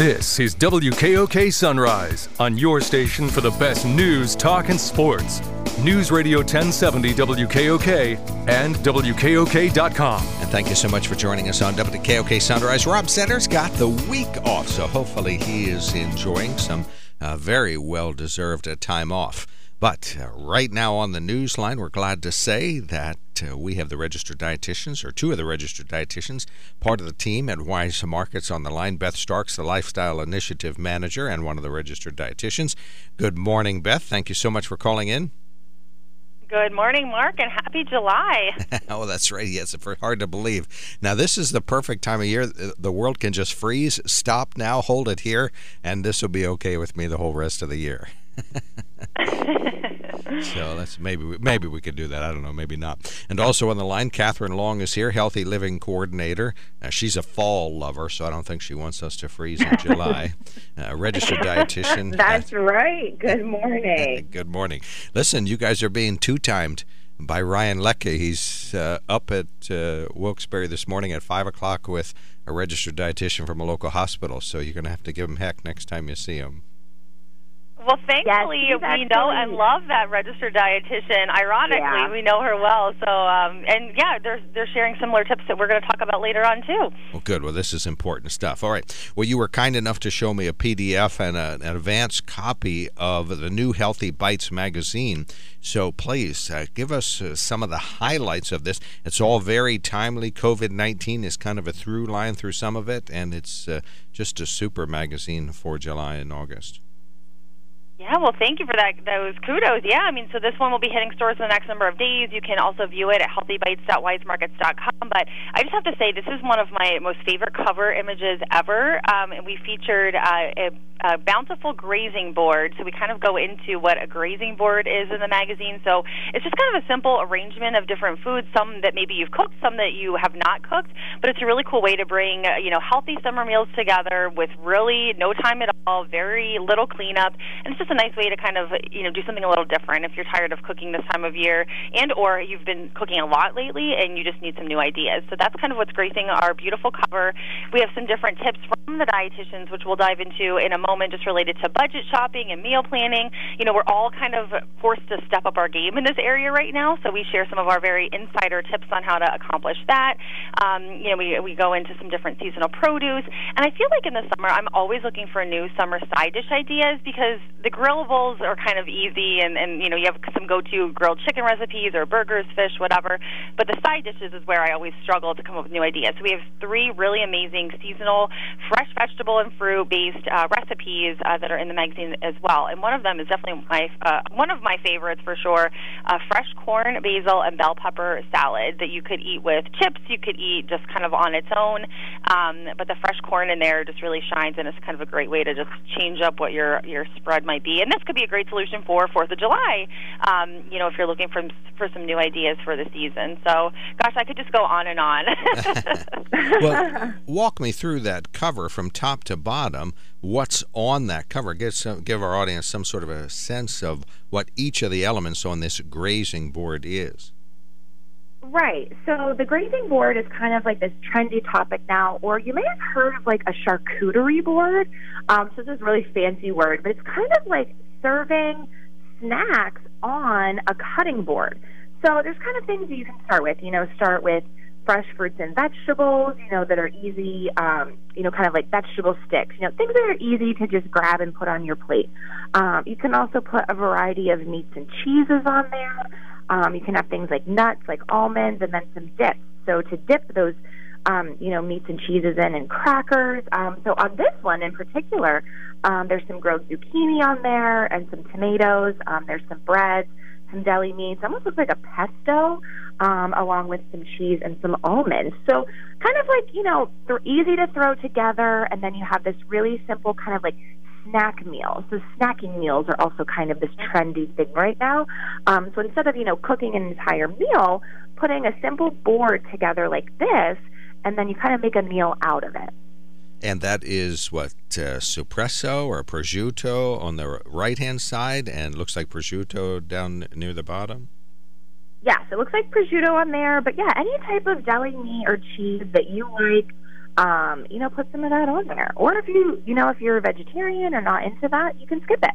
This is WKOK Sunrise on your station for the best news, talk, and sports. News Radio 1070 WKOK and WKOK.com. And thank you so much for joining us on WKOK Sunrise. Rob Center's got the week off, so hopefully he is enjoying some uh, very well deserved uh, time off. But uh, right now on the news line, we're glad to say that uh, we have the registered dietitians, or two of the registered dietitians, part of the team at Weis Markets on the line. Beth Stark's, the Lifestyle Initiative Manager, and one of the registered dietitians. Good morning, Beth. Thank you so much for calling in. Good morning, Mark, and happy July. oh, that's right. Yes, it's hard to believe. Now, this is the perfect time of year. The world can just freeze, stop now, hold it here, and this will be okay with me the whole rest of the year. so that's maybe we, maybe we could do that. I don't know, maybe not. And also on the line, Kathryn Long is here, healthy living coordinator. Uh, she's a fall lover, so I don't think she wants us to freeze in July. Uh, registered dietitian. That's right. Good morning. Good morning. Listen, you guys are being two timed by Ryan Leckie. He's uh, up at uh, Wilkes-Barre this morning at 5 o'clock with a registered dietitian from a local hospital. So you're going to have to give him heck next time you see him. Well, thankfully, yes, we know and love that registered dietitian. Ironically, yeah. we know her well. So, um, and yeah, they're they're sharing similar tips that we're going to talk about later on too. Well, good. Well, this is important stuff. All right. Well, you were kind enough to show me a PDF and a, an advanced copy of the new Healthy Bites magazine. So, please uh, give us uh, some of the highlights of this. It's all very timely. COVID nineteen is kind of a through line through some of it, and it's uh, just a super magazine for July and August. Yeah, well, thank you for that. Those kudos. Yeah, I mean, so this one will be hitting stores in the next number of days. You can also view it at healthybites.weismarkets.com. But I just have to say, this is one of my most favorite cover images ever. Um, and we featured uh, a, a bountiful grazing board. So we kind of go into what a grazing board is in the magazine. So it's just kind of a simple arrangement of different foods, some that maybe you've cooked, some that you have not cooked. But it's a really cool way to bring, uh, you know, healthy summer meals together with really no time at all, very little cleanup, and it's just a nice way to kind of you know do something a little different if you're tired of cooking this time of year and or you've been cooking a lot lately and you just need some new ideas. So that's kind of what's gracing our beautiful cover. We have some different tips from the dietitians, which we'll dive into in a moment, just related to budget shopping and meal planning. You know, we're all kind of forced to step up our game in this area right now, so we share some of our very insider tips on how to accomplish that. Um, you know, we we go into some different seasonal produce, and I feel like in the summer I'm always looking for new summer side dish ideas because the grillables are kind of easy, and and you know you have some go-to grilled chicken recipes or burgers, fish, whatever. But the side dishes is where I always struggle to come up with new ideas. So we have three really amazing seasonal, fresh vegetable and fruit-based uh, recipes uh, that are in the magazine as well. And one of them is definitely my uh, one of my favorites for sure: uh, fresh corn, basil, and bell pepper salad that you could eat with chips. You could eat just kind of on its own. Um, but the fresh corn in there just really shines, and it's kind of a great way to just change up what your your spread might be And this could be a great solution for Fourth of July. Um, you know, if you're looking for for some new ideas for the season. So, gosh, I could just go on and on. well, walk me through that cover from top to bottom. What's on that cover? Give some, give our audience some sort of a sense of what each of the elements on this grazing board is. Right. So the grazing board is kind of like this trendy topic now, or you may have heard of like a charcuterie board. Um, so this is a really fancy word, but it's kind of like serving snacks on a cutting board. So there's kind of things that you can start with. You know, start with fresh fruits and vegetables, you know, that are easy, um, you know, kind of like vegetable sticks, you know, things that are easy to just grab and put on your plate. Um, you can also put a variety of meats and cheeses on there. Um, you can have things like nuts, like almonds, and then some dips. So to dip those, um, you know, meats and cheeses in, and crackers. Um, so on this one in particular, um, there's some grilled zucchini on there, and some tomatoes. Um, there's some breads, some deli meats. Almost looks like a pesto, um, along with some cheese and some almonds. So kind of like you know, they're easy to throw together, and then you have this really simple kind of like snack meals. So snacking meals are also kind of this trendy thing right now. Um, so instead of you know cooking an entire meal, putting a simple board together like this, and then you kind of make a meal out of it. And that is what uh, suppresso or prosciutto on the right hand side, and looks like prosciutto down near the bottom. Yes, it looks like prosciutto on there, but yeah, any type of deli meat or cheese that you like um, you know, put some of that on there. Or if you, you know, if you're a vegetarian or not into that, you can skip it.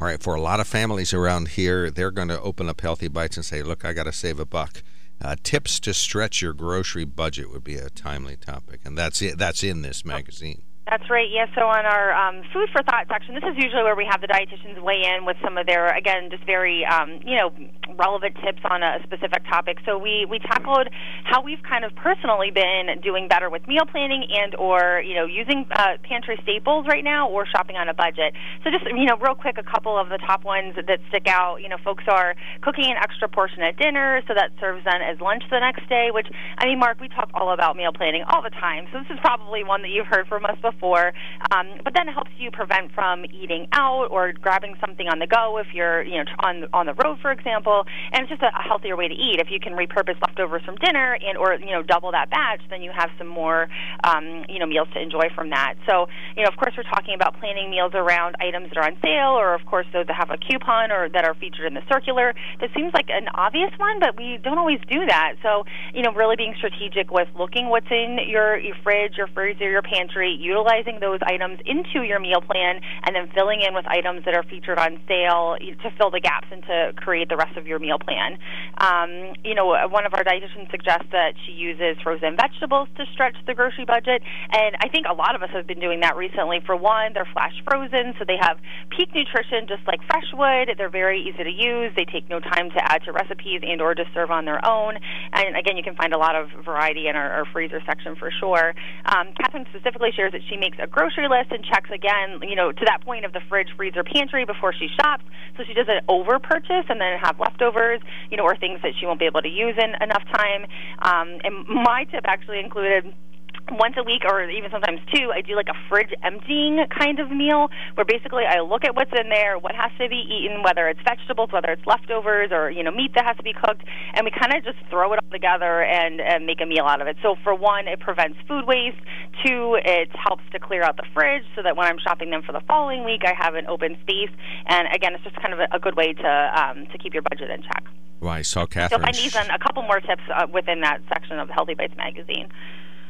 All right, for a lot of families around here, they're going to open up Healthy Bites and say, "Look, I got to save a buck." Uh, tips to stretch your grocery budget would be a timely topic, and that's it. That's in this magazine. That's right. Yeah. So on our um, food for thought section, this is usually where we have the dietitians weigh in with some of their, again, just very, um, you know, relevant tips on a specific topic. So we we tackled how we've kind of personally been doing better with meal planning and or you know using uh, pantry staples right now or shopping on a budget. So just you know, real quick, a couple of the top ones that stick out. You know, folks are cooking an extra portion at dinner, so that serves then as lunch the next day. Which I mean, Mark, we talk all about meal planning all the time, so this is probably one that you've heard from us before Um, but then it helps you prevent from eating out or grabbing something on the go if you're you know on on the road, for example. And it's just a, a healthier way to eat. If you can repurpose leftovers from dinner and or you know double that batch, then you have some more um, you know meals to enjoy from that. So you know of course we're talking about planning meals around items that are on sale or of course those that have a coupon or that are featured in the circular. That seems like an obvious one, but we don't always do that. So you know really being strategic with looking what's in your, your fridge, your freezer, your pantry, utilizing those items into your meal plan and then filling in with items that are featured on sale to fill the gaps and to create the rest of your meal plan. Um, you know, one of our dietitians suggests that she uses frozen vegetables to stretch the grocery budget, and I think a lot of us have been doing that recently. For one, they're flash frozen, so they have peak nutrition just like fresh would. They're very easy to use. They take no time to add to recipes and or to serve on their own. And again, you can find a lot of variety in our, our freezer section for sure. Um, Kathryn specifically shares that she she makes a grocery list and checks again, you know, to that point of the fridge, freezer, pantry before she shops. So she doesn't over purchase and then have leftovers, you know, or things that she won't be able to use in enough time. Um, and my tip actually included once a week or even sometimes two, I do like a fridge emptying kind of meal where basically I look at what's in there, what has to be eaten, whether it's vegetables, whether it's leftovers or, you know, meat that has to be cooked, and we kind of just throw it all together and, and make a meal out of it. So for one, it prevents food waste. Two, it helps to clear out the fridge so that when I'm shopping them for the following week, I have an open space. And again, it's just kind of a, a good way to um, to keep your budget in check. Well, I saw Kathryn. Find these and a couple more tips uh, within that section of Healthy Bites magazine.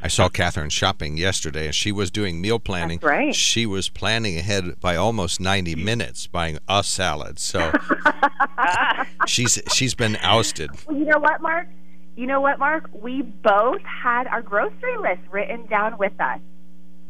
I saw Kathryn shopping yesterday, and she was doing meal planning. That's right. She was planning ahead by almost 90 minutes, buying a salad. So she's she's been ousted. Well, you know what, Mark? You know what, Mark? We both had our grocery list written down with us.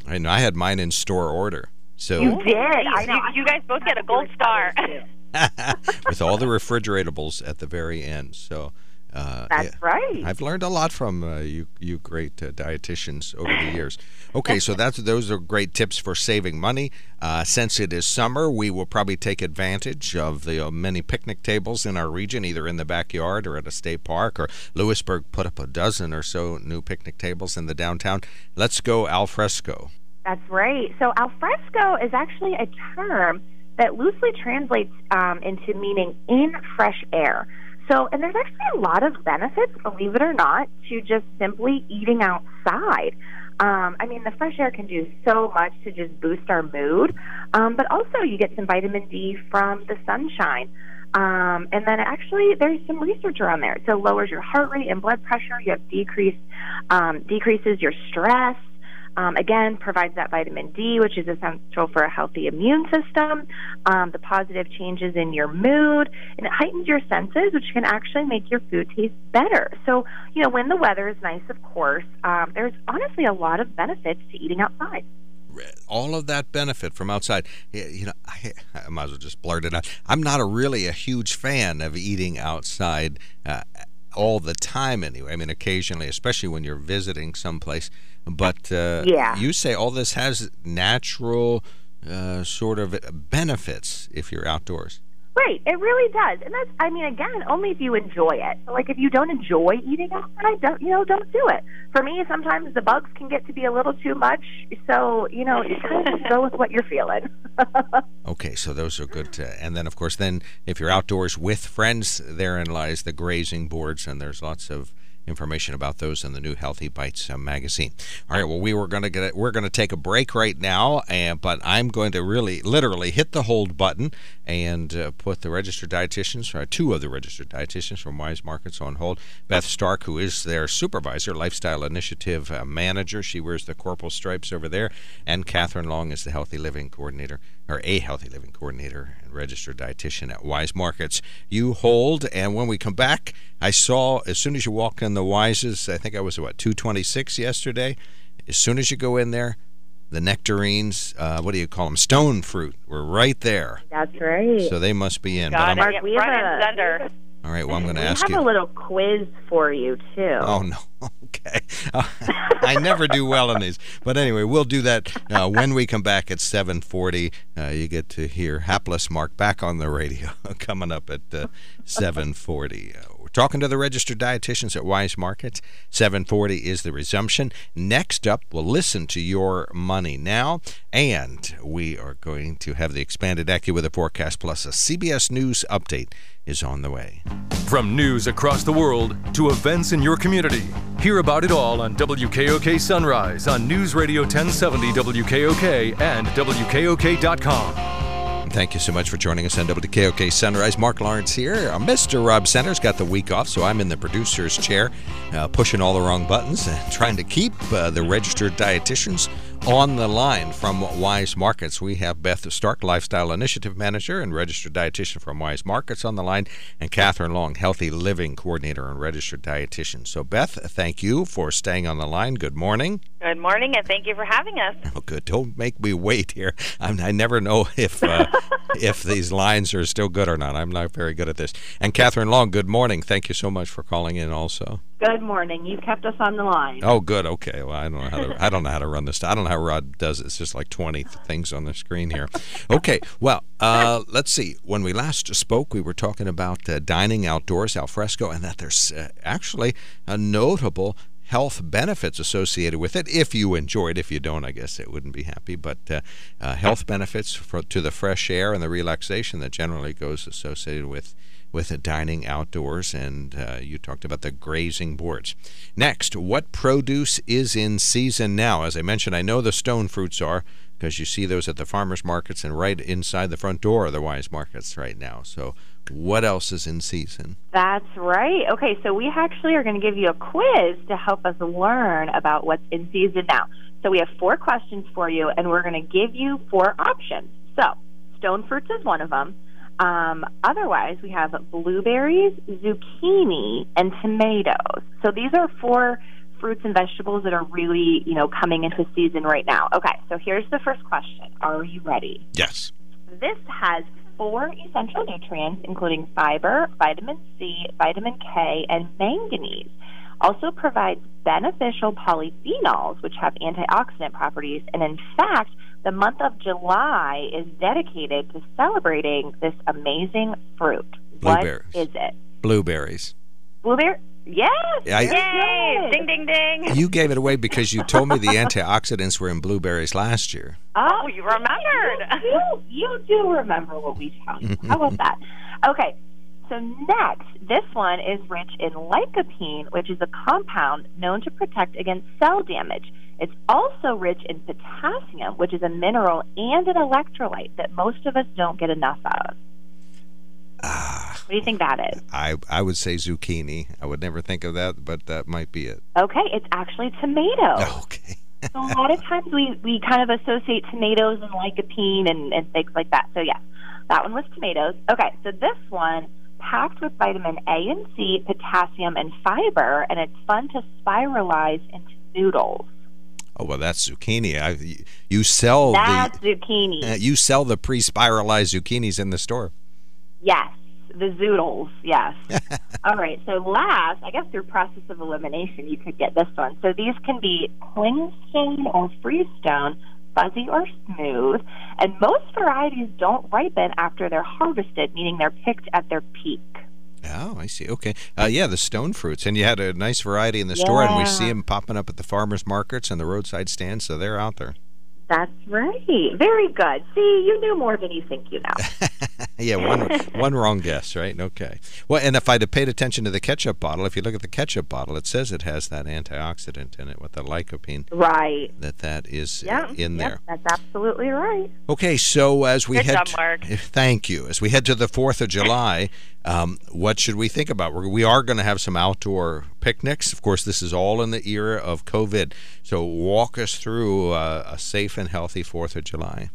I know. I had mine in store order. So you did. I know. You, you guys both get a gold star. with all the refrigerables at the very end. So uh, That's right. I've learned a lot from uh, you, you great uh, dietitians over the years. Okay, so that's those are great tips for saving money. Uh, since it is summer, we will probably take advantage of the uh, many picnic tables in our region, either in the backyard or at a state park. Or Lewisburg put up a dozen or so new picnic tables in the downtown. Let's go al fresco. That's right. So al fresco is actually a term that loosely translates um, into meaning in fresh air. So, and there's actually a lot of benefits, believe it or not, to just simply eating outside. Um, I mean, the fresh air can do so much to just boost our mood, um, but also you get some vitamin D from the sunshine. Um, and then actually, there's some research around there. So, it lowers your heart rate and blood pressure. You have decreased um, decreases your stress. Um, again, provides that vitamin D, which is essential for a healthy immune system, um, the positive changes in your mood, and it heightens your senses, which can actually make your food taste better. So, you know, when the weather is nice, of course, um, there's honestly a lot of benefits to eating outside all of that benefit from outside. You know, I, I, might as well just blurt it out. I'm not a really a huge fan of eating outside uh, all the time, anyway. I mean, occasionally, especially when you're visiting someplace. But uh, yeah. you say all this has natural uh, sort of benefits if you're outdoors. Right, it really does, and that's I mean, again, only if you enjoy it. Like, if you don't enjoy eating outside, don't you know, don't do it. For me, sometimes the bugs can get to be a little too much, so you know, you kind of just go with what you're feeling. okay, so those are good, to, and then of course, then if you're outdoors with friends, therein lies the grazing boards, and there's lots of information about those in the new Healthy Bites uh, magazine. All right, well, we were going to get we're going to take a break right now, and but I'm going to really literally hit the hold button and uh, put the registered dietitians, or two of the registered dietitians from Weis Markets on hold. Beth Stark, who is their supervisor, lifestyle initiative uh, manager, she wears the corporal stripes over there, and Kathryn Long is the healthy living coordinator or a healthy living coordinator and registered dietitian at Weis Markets. You hold, and when we come back, I saw as soon as you walk in the Weises, I think I was what 226 yesterday. As soon as you go in there, the nectarines, uh, what do you call them? Stone fruit were right there. That's right. So they must be in. Got but it. I'm- Mark, we have a- all right, well, I'm going to we ask have you. a little quiz for you too. Oh no. I never do well in these, but anyway, we'll do that uh, when we come back at 7:40. Uh, you get to hear hapless Mark back on the radio coming up at uh, 7:40. We're talking to the registered dietitians at Weis Markets. 7:40 is the resumption. Next up, we'll listen to your money now, and we are going to have the expanded AccuWeather forecast plus a CBS News update is on the way. From news across the world to events in your community, hear about it all on WKOK Sunrise on News Radio 1070 WKOK and WKOK.com. Thank you so much for joining us on WKOK Sunrise. Mark Lawrence here. Uh, Mr. Rob Centers got the week off, so I'm in the producer's chair, uh, pushing all the wrong buttons and trying to keep uh, the registered dietitians on the line from Weis Markets. We have Beth Stark, Lifestyle Initiative Manager and registered dietitian from Weis Markets on the line, and Kathryn Long, Healthy Living Coordinator and registered dietitian. So, Beth, thank you for staying on the line. Good morning. Good morning, and thank you for having us. Oh, good. Don't make me wait here. I'm, I never know if uh, if these lines are still good or not. I'm not very good at this. And Kathryn Long, good morning. Thank you so much for calling in. Also. Good morning. You've kept us on the line. Oh, good. Okay. Well, I don't know how to. I don't know how to run this. I don't know how Rod does it. It's just like 20 things on the screen here. Okay. Well, uh, let's see. When we last spoke, we were talking about uh, dining outdoors, al fresco, and that there's uh, actually a notable health benefits associated with it if you enjoy it. If you don't i guess it wouldn't be happy but uh, uh, health benefits for, to the fresh air and the relaxation that generally goes associated with with dining outdoors and uh, you talked about the grazing boards. Next what produce is in season now? As i mentioned i know the stone fruits are because you see those at the farmers markets and right inside the front door of the Weis markets right now. So what else is in season That's right. Okay, so we actually are going to give you a quiz to help us learn about what's in season now. So we have four questions for you, and we're going to give you four options. So, stone fruits is one of them. Um, otherwise, we have blueberries, zucchini, and tomatoes. So these are four fruits and vegetables that are really, you know, coming into season right now. Okay, so here's the first question. Are you ready? yes This has four essential nutrients, including fiber, vitamin C, vitamin K, and manganese. Also provides beneficial polyphenols, which have antioxidant properties. And in fact, the month of July is dedicated to celebrating this amazing fruit. What is it? blueberries Blueberry? Yes. I- Yay! Ding, ding, ding. you gave it away because you told me the antioxidants were in blueberries last year Oh, you remembered. You, you do remember what we tell you. How about that? Okay, so next, this one is rich in lycopene, which is a compound known to protect against cell damage. It's also rich in potassium, which is a mineral and an electrolyte that most of us don't get enough of. ah What do you think that is? I, I would say zucchini. I would never think of that, but that might be it. Okay, it's actually tomato. Okay. So a lot of times we, we kind of associate tomatoes and lycopene and, and things like that. So yes, that one was tomatoes. Okay, so this one packed with vitamin A and C, potassium, and fiber, and it's fun to spiralize into noodles. Oh well, that's zucchini. I, you sell That's the zucchini. uh, you sell the pre-spiralized zucchinis in the store. yes, the zoodles. Yes. All right. So last, I guess through process of elimination, you could get this one. So these can be clingstone or freestone, fuzzy or smooth, and most varieties don't ripen after they're harvested, meaning they're picked at their peak. Oh, I see. Okay. Uh, yeah, the stone fruits, and you had a nice variety in the store, and we see them popping up at the farmers markets and the roadside stands, so they're out there. That's right. Very good. See, you knew more than you think you know. yeah, one one wrong guess, right? Okay. Well, and if I'd have paid attention to the ketchup bottle, if you look at the ketchup bottle, it says it has that antioxidant in it with the lycopene. Right. That that is yeah, in yep, there. That's absolutely right. Okay, so as we Good head, job, Mark. thank you. As we head to the Fourth of July, um, what should we think about? We're, we are going to have some outdoor picnics. Of course, this is all in the era of COVID. So walk us through uh, a safe and healthy Fourth of July.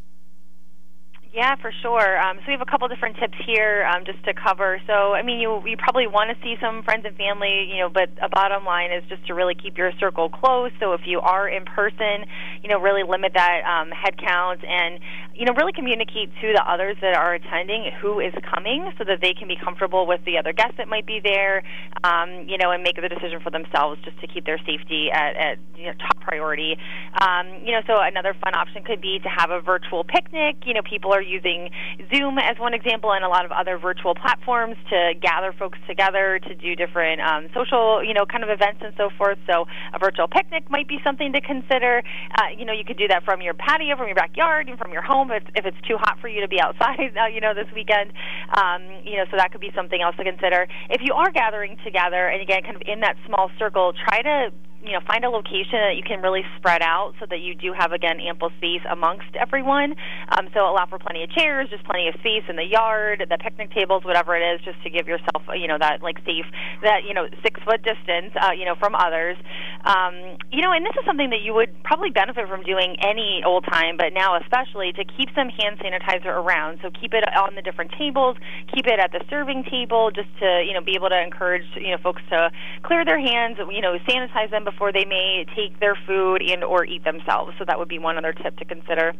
Yeah, for sure. Um, so we have a couple different tips here um, just to cover. So, I mean, you you probably want to see some friends and family, you know, but a bottom line is just to really keep your circle close. So if you are in person, you know, really limit that um, head count and you know really communicate to the others that are attending who is coming, so that they can be comfortable with the other guests that might be there, um, you know, and make the decision for themselves just to keep their safety at, at you know, top priority. Um, you know, so another fun option could be to have a virtual picnic. You know, people are using Zoom as one example and a lot of other virtual platforms to gather folks together to do different um, social, you know, kind of events and so forth. So a virtual picnic might be something to consider. Uh, you know, you could do that from your patio, from your backyard, and from your home if, if it's too hot for you to be outside, uh, you know, this weekend. Um, you know, so that could be something else to consider. If you are gathering together, and again, kind of in that small circle, try to you know find a location that you can really spread out so that you do have again ample space amongst everyone. Um, so allow for plenty of chairs just plenty of space in the yard the picnic tables whatever it is just to give yourself you know that like safe that you know six foot distance uh, you know from others. Um, you know and this is something that you would probably benefit from doing any old time but now especially to keep some hand sanitizer around. So keep it on the different tables keep it at the serving table just to you know be able to encourage you know folks to clear their hands you know sanitize them before they may take their food and or eat themselves. So that would be one other tip to consider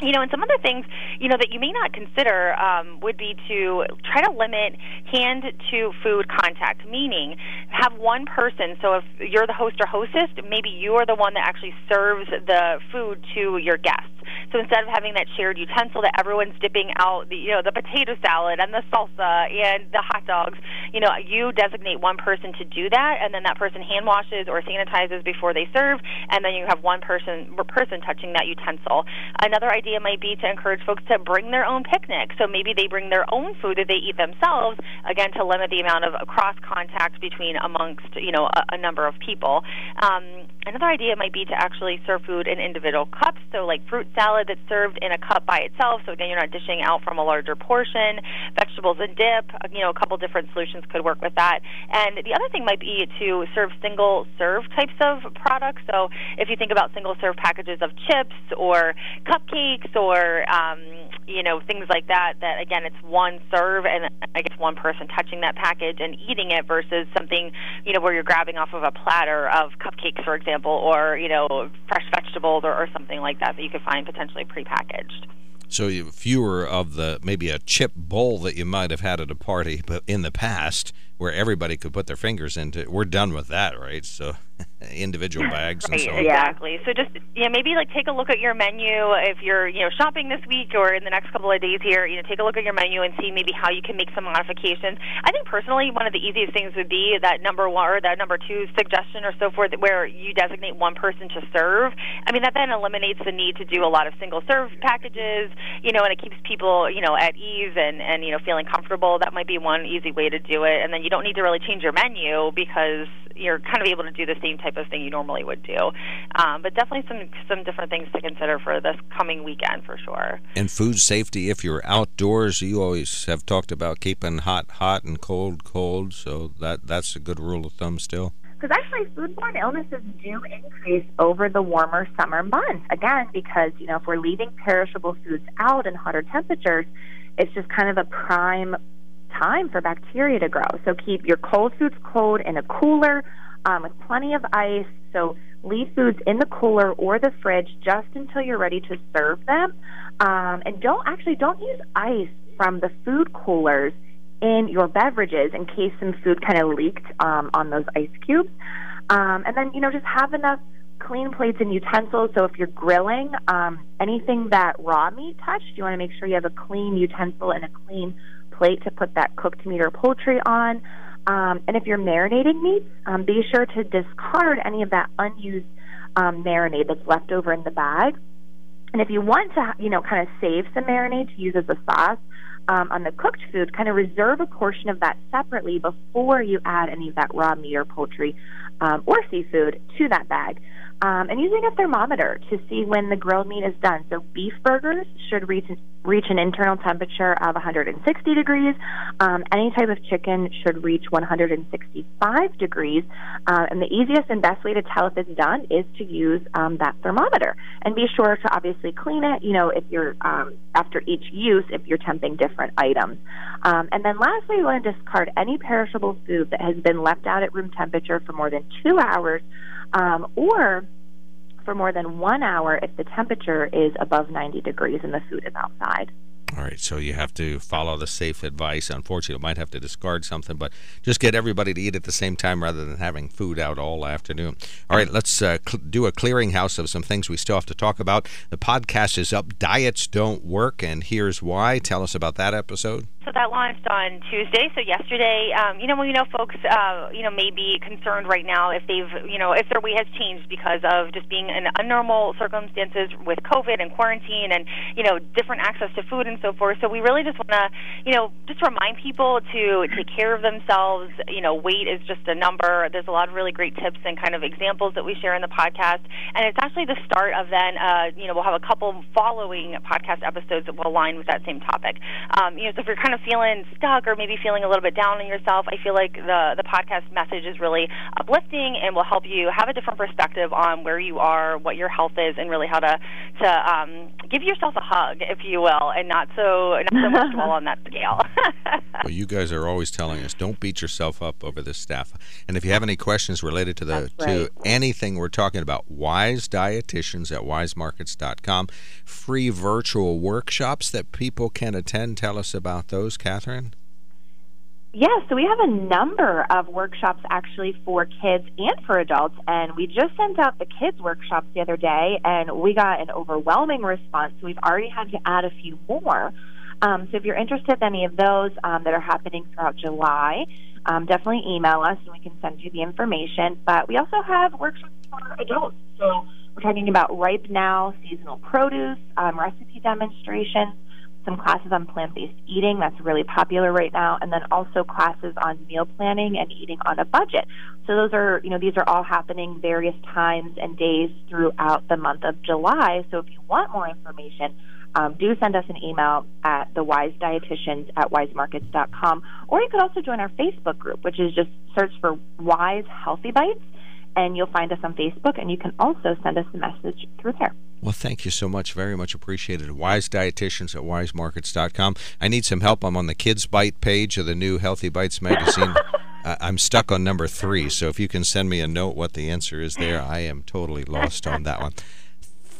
you know, and some other things, you know, that you may not consider um, would be to try to limit hand to food contact, meaning have one person. So if you're the host or hostess, maybe you are the one that actually serves the food to your guests. So instead of having that shared utensil that everyone's dipping out, the, you know, the potato salad and the salsa and the hot dogs, you know, you designate one person to do that, and then that person hand washes or sanitizes before they serve, and then you have one person person touching that utensil. Another idea might be to encourage folks to bring their own picnic. So maybe they bring their own food that they eat themselves, again to limit the amount of cross contact between amongst you know a, a number of people. Um, another idea might be to actually serve food in individual cups. So like fruit salad that's served in a cup by itself. So again, you're not dishing out from a larger portion. Vegetables and dip. You know, a couple different solutions could work with that. And the other thing might be to serve single serve types of products. So if you think about single serve packages of chips or cupcakes or um, you know things like that, that again it's one serve and I guess one person touching that package and eating it versus something you know where you're grabbing off of a platter of cupcakes, for example, or you know fresh vegetables or, or something like that that you could find potentially prepackaged. So you fewer of the maybe a chip bowl that you might have had at a party, but in the past where everybody could put their fingers into. We're done with that, right? So individual bags and right, so on. Exactly. So just yeah, maybe like take a look at your menu if you're you know shopping this week or in the next couple of days here. You know, take a look at your menu and see maybe how you can make some modifications. I think personally, one of the easiest things would be that number one or that number two suggestion or so forth, where you designate one person to serve. I mean, that then eliminates the need to do a lot of single serve packages. You know, and it keeps people you know at ease and and you know feeling comfortable. That might be one easy way to do it, and then you don't need to really change your menu because you're kind of able to do the same type of thing you normally would do. Um, but definitely some some different things to consider for this coming weekend for sure. And food safety, if you're outdoors, you always have talked about keeping hot hot and cold cold. So that that's a good rule of thumb still. Because actually, foodborne illnesses do increase over the warmer summer months. Again, because you know if we're leaving perishable foods out in hotter temperatures, it's just kind of a prime time for bacteria to grow. So keep your cold foods cold in a cooler um, with plenty of ice. So leave foods in the cooler or the fridge just until you're ready to serve them. Um, and don't actually don't use ice from the food coolers in your beverages in case some food kind of leaked um, on those ice cubes. Um, and then you know just have enough clean plates and utensils. So if you're grilling, um, anything that raw meat touched, you want to make sure you have a clean utensil and a clean plate to put that cooked meat or poultry on. Um, and if you're marinating meats, um, be sure to discard any of that unused um, marinade that's left over in the bag. And if you want to, you know, kind of save some marinade to use as a sauce um, on the cooked food, kind of reserve a portion of that separately before you add any of that raw meat or poultry um, or seafood to that bag um, and using a thermometer to see when the grilled meat is done. So beef burgers should reach reach an internal temperature of 160 degrees. Um, any type of chicken should reach 165 degrees. Uh, and the easiest and best way to tell if it's done is to use um, that thermometer. And be sure to obviously clean it. You know, if you're um, after each use, if you're temping different items. Um, and then lastly, you want to discard any perishable food that has been left out at room temperature for more than two hours um, or for more than one hour if the temperature is above 90 degrees and the food is outside. All right, so you have to follow the safe advice. Unfortunately, you might have to discard something, but just get everybody to eat at the same time rather than having food out all afternoon. All right, let's uh, cl- do a clearinghouse of some things we still have to talk about. The podcast is up. Diets don't work, and here's why. Tell us about that episode. So that launched on Tuesday. So yesterday, um, you know, we know folks, uh, you know, may be concerned right now if they've, you know, if their weight has changed because of just being in unnormal circumstances with COVID and quarantine and, you know, different access to food and so forth. So we really just want to, you know, just remind people to take care of themselves. You know, weight is just a number. There's a lot of really great tips and kind of examples that we share in the podcast, and it's actually the start of then, uh, you know, we'll have a couple following podcast episodes that will align with that same topic. Um, you know, so if you're kind of feeling stuck or maybe feeling a little bit down on yourself, I feel like the the podcast message is really uplifting and will help you have a different perspective on where you are, what your health is, and really how to to um, give yourself a hug, if you will, and not so not so much dwell on that scale. well, you guys are always telling us don't beat yourself up over this stuff. And if you have any questions related to the right. to anything we're talking about, Weis dietitians at weismarkets.com, free virtual workshops that people can attend. Tell us about those, Kathryn. Yeah, so we have a number of workshops actually for kids and for adults, and we just sent out the kids workshops the other day, and we got an overwhelming response. So we've already had to add a few more. Um, so if you're interested in any of those um, that are happening throughout July, um, definitely email us and we can send you the information. But we also have workshops for adults. So we're talking about ripe now seasonal produce, um, recipe demonstrations some classes on plant based eating that's really popular right now, and then also classes on meal planning and eating on a budget. So those are, you know, these are all happening various times and days throughout the month of July. So if you want more information, um, do send us an email at the Weis Dietitians at weismarkets.com, or you could also join our Facebook group, which is just search for Weis Healthy Bites and you'll find us on Facebook, and you can also send us a message through there. Well, thank you so much. Very much appreciated. Weis Dietitians at weismarkets.com. I need some help. I'm on the Kids Bite page of the new Healthy Bites magazine. I'm stuck on number three, so if you can send me a note what the answer is there, I am totally lost on that one.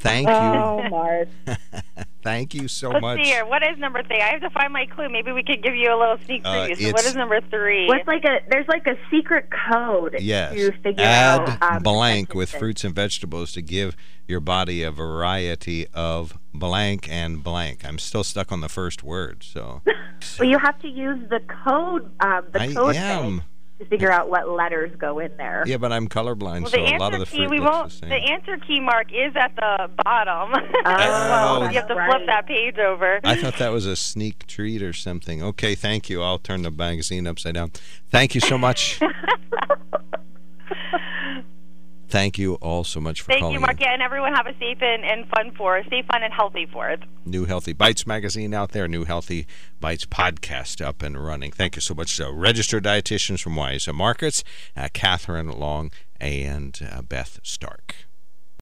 Thank you. Oh, Mars. Thank you so Let's much. see here. What is number three? I have to find my clue. Maybe we could give you a little sneak Uh, preview. so what it's- is number three? What's like a there's like a secret code Yes. to figure Add out um, blank with fruits and vegetables to give your body a variety of blank and blank. I'm still stuck on the first word, so. Well, you have to use the code um, the I code am. thing to figure out what letters go in there. Yeah, but I'm colorblind, well, so a lot of the key we looks won't. the same. The answer key mark is at the bottom. Oh, you have to that's flip that page over. I thought that was a sneak treat or something. Okay, thank you. I'll turn the magazine upside down. Thank you so much. Thank you all so much for Thank calling you, in. Mark. Yeah, and everyone have a safe and, and fun Fourth. Safe, fun, and healthy Fourth. New Healthy Bites magazine out there, New Healthy Bites podcast up and running. Thank you so much. So, registered dietitians from Weis Markets, uh, Kathryn Long and uh, Beth Stark.